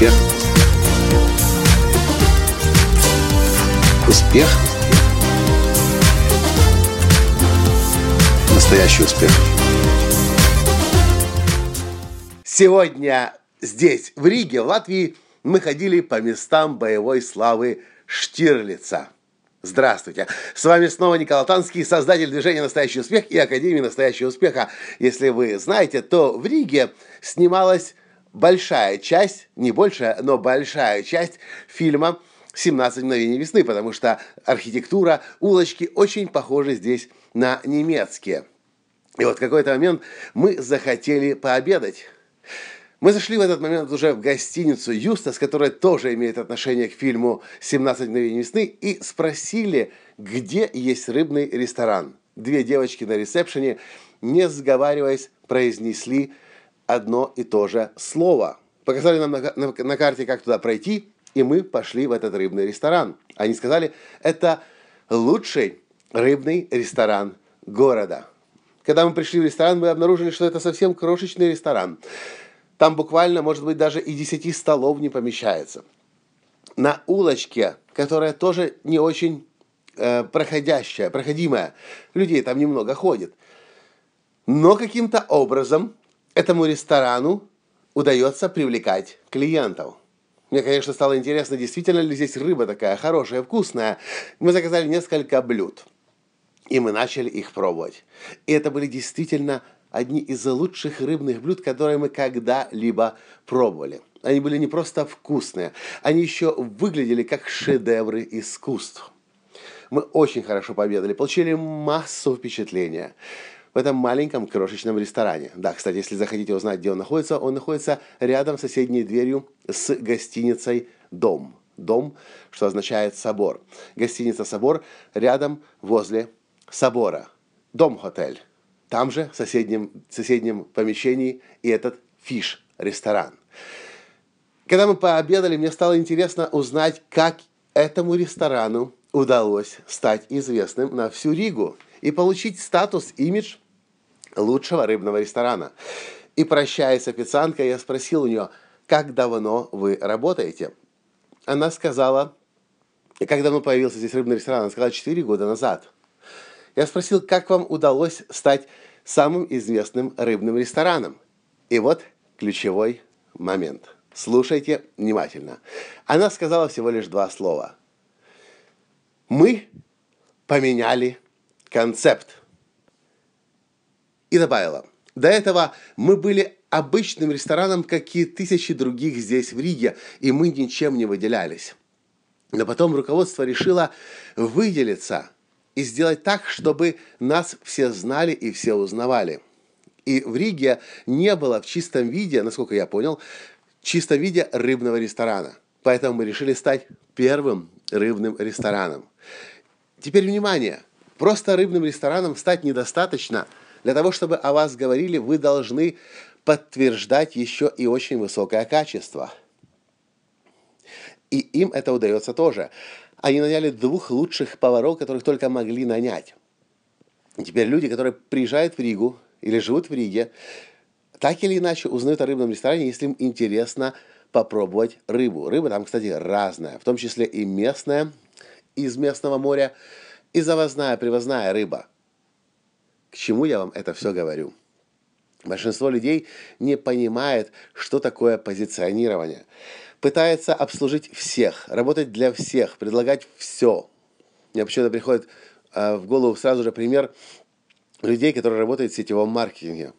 Успех. Успех. Настоящий успех. Сегодня здесь, в Риге, в Латвии, мы ходили по местам боевой славы Штирлица. Здравствуйте! С вами снова Николай Танский, создатель движения «Настоящий успех» и Академии «Настоящего успеха». Если вы знаете, то в Риге снималась большая часть, не большая, но большая часть фильма «17 мгновений весны», потому что архитектура, улочки очень похожи здесь на немецкие. И вот в какой-то момент мы захотели пообедать. Мы зашли в этот момент уже в гостиницу «Юстас», которая тоже имеет отношение к фильму «17 мгновений весны», и спросили, где есть рыбный ресторан. Две девочки на ресепшене, не сговариваясь, произнесли одно и то же слово. Показали нам на, на, на карте, как туда пройти, и мы пошли в этот рыбный ресторан. Они сказали, это лучший рыбный ресторан города. Когда мы пришли в ресторан, мы обнаружили, что это совсем крошечный ресторан. Там буквально, может быть, даже и 10 столов не помещается. На улочке, которая тоже не очень э, проходящая, проходимая, людей там немного ходит. Но каким-то образом этому ресторану удается привлекать клиентов. Мне, конечно, стало интересно, действительно ли здесь рыба такая хорошая, вкусная. Мы заказали несколько блюд, и мы начали их пробовать. И это были действительно одни из лучших рыбных блюд, которые мы когда-либо пробовали. Они были не просто вкусные, они еще выглядели как шедевры искусств. Мы очень хорошо победили, получили массу впечатления в этом маленьком крошечном ресторане. Да, кстати, если захотите узнать, где он находится, он находится рядом с соседней дверью с гостиницей «Дом». Дом, что означает собор. Гостиница «Собор» рядом возле собора. Дом-хотель. Там же, в соседнем, в соседнем помещении, и этот фиш-ресторан. Когда мы пообедали, мне стало интересно узнать, как этому ресторану удалось стать известным на всю Ригу и получить статус, имидж лучшего рыбного ресторана. И прощаясь с официанткой, я спросил у нее, как давно вы работаете? Она сказала, как давно появился здесь рыбный ресторан? Она сказала, 4 года назад. Я спросил, как вам удалось стать самым известным рыбным рестораном? И вот ключевой момент. Слушайте внимательно. Она сказала всего лишь два слова. Мы поменяли концепт. И добавила, до этого мы были обычным рестораном, как и тысячи других здесь в Риге, и мы ничем не выделялись. Но потом руководство решило выделиться – и сделать так, чтобы нас все знали и все узнавали. И в Риге не было в чистом виде, насколько я понял, в чистом виде рыбного ресторана. Поэтому мы решили стать первым рыбным рестораном. Теперь внимание. Просто рыбным рестораном стать недостаточно. Для того, чтобы о вас говорили, вы должны подтверждать еще и очень высокое качество. И им это удается тоже. Они наняли двух лучших поваров, которых только могли нанять. Теперь люди, которые приезжают в Ригу или живут в Риге, так или иначе узнают о рыбном ресторане, если им интересно попробовать рыбу. Рыба там, кстати, разная, в том числе и местная из местного моря, и завозная, привозная рыба. К чему я вам это все говорю? Большинство людей не понимает, что такое позиционирование пытается обслужить всех, работать для всех, предлагать все. Мне почему-то приходит э, в голову сразу же пример людей, которые работают в сетевом маркетинге.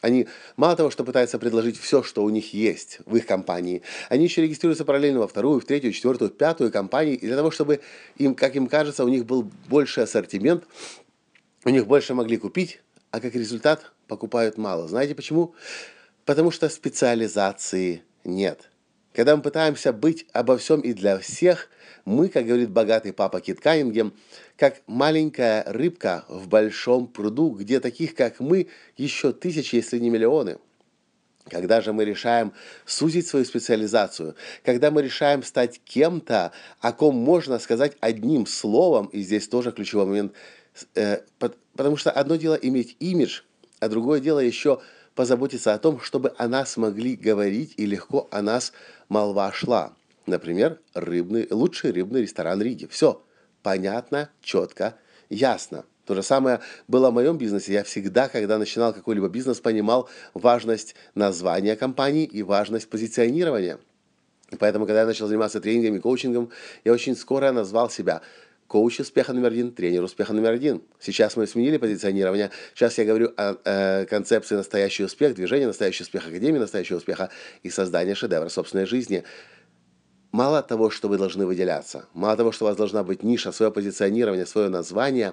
Они мало того, что пытаются предложить все, что у них есть в их компании, они еще регистрируются параллельно во вторую, в третью, четвертую, пятую компанию, и для того, чтобы им, как им кажется, у них был больше ассортимент, у них больше могли купить, а как результат покупают мало. Знаете почему? Потому что специализации нет. Когда мы пытаемся быть обо всем и для всех, мы, как говорит богатый папа Кит Каннингем, как маленькая рыбка в большом пруду, где таких, как мы, еще тысячи, если не миллионы. Когда же мы решаем сузить свою специализацию, когда мы решаем стать кем-то, о ком можно сказать одним словом, и здесь тоже ключевой момент, э, потому что одно дело иметь имидж, а другое дело еще позаботиться о том, чтобы о нас могли говорить и легко о нас молва шла. Например, рыбный, лучший рыбный ресторан Риги. Все понятно, четко, ясно. То же самое было в моем бизнесе. Я всегда, когда начинал какой-либо бизнес, понимал важность названия компании и важность позиционирования. Поэтому, когда я начал заниматься тренингом и коучингом, я очень скоро назвал себя коуч успеха номер один, тренер успеха номер один. Сейчас мы сменили позиционирование. Сейчас я говорю о, о концепции настоящий успех, движения настоящий успех, академии настоящего успеха и создания шедевра собственной жизни. Мало того, что вы должны выделяться, мало того, что у вас должна быть ниша, свое позиционирование, свое название,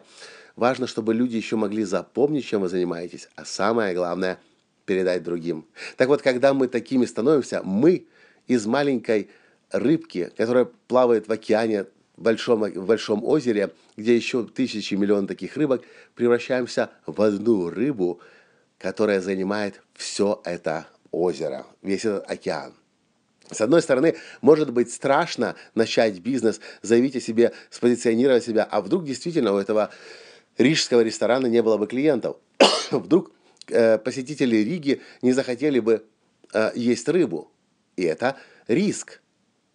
важно, чтобы люди еще могли запомнить, чем вы занимаетесь, а самое главное – передать другим. Так вот, когда мы такими становимся, мы из маленькой рыбки, которая плавает в океане, в большом, в большом озере, где еще тысячи миллион таких рыбок, превращаемся в одну рыбу, которая занимает все это озеро, весь этот океан. С одной стороны, может быть страшно начать бизнес, заявить о себе, спозиционировать себя, а вдруг действительно у этого рижского ресторана не было бы клиентов. вдруг э, посетители Риги не захотели бы э, есть рыбу. И это риск.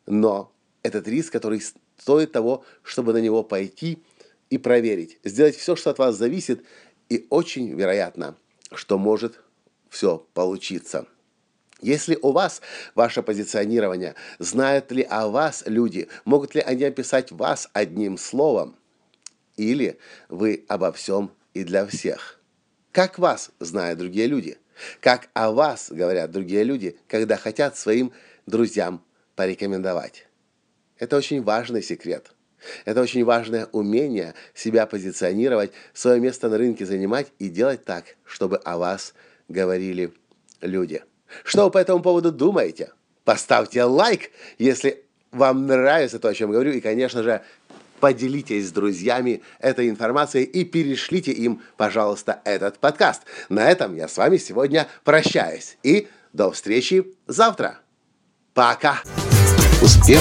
Но этот риск, который стоит того, чтобы на него пойти и проверить. Сделать все, что от вас зависит, и очень вероятно, что может все получиться. Если у вас ваше позиционирование, знают ли о вас люди, могут ли они описать вас одним словом? Или вы обо всем и для всех? Как вас знают другие люди? Как о вас говорят другие люди, когда хотят своим друзьям порекомендовать? Это очень важный секрет. Это очень важное умение себя позиционировать, свое место на рынке занимать и делать так, чтобы о вас говорили люди. Что вы по этому поводу думаете? Поставьте лайк, если вам нравится то, о чем говорю. И, конечно же, поделитесь с друзьями этой информацией и перешлите им, пожалуйста, этот подкаст. На этом я с вами сегодня прощаюсь. И до встречи завтра. Пока. Успех.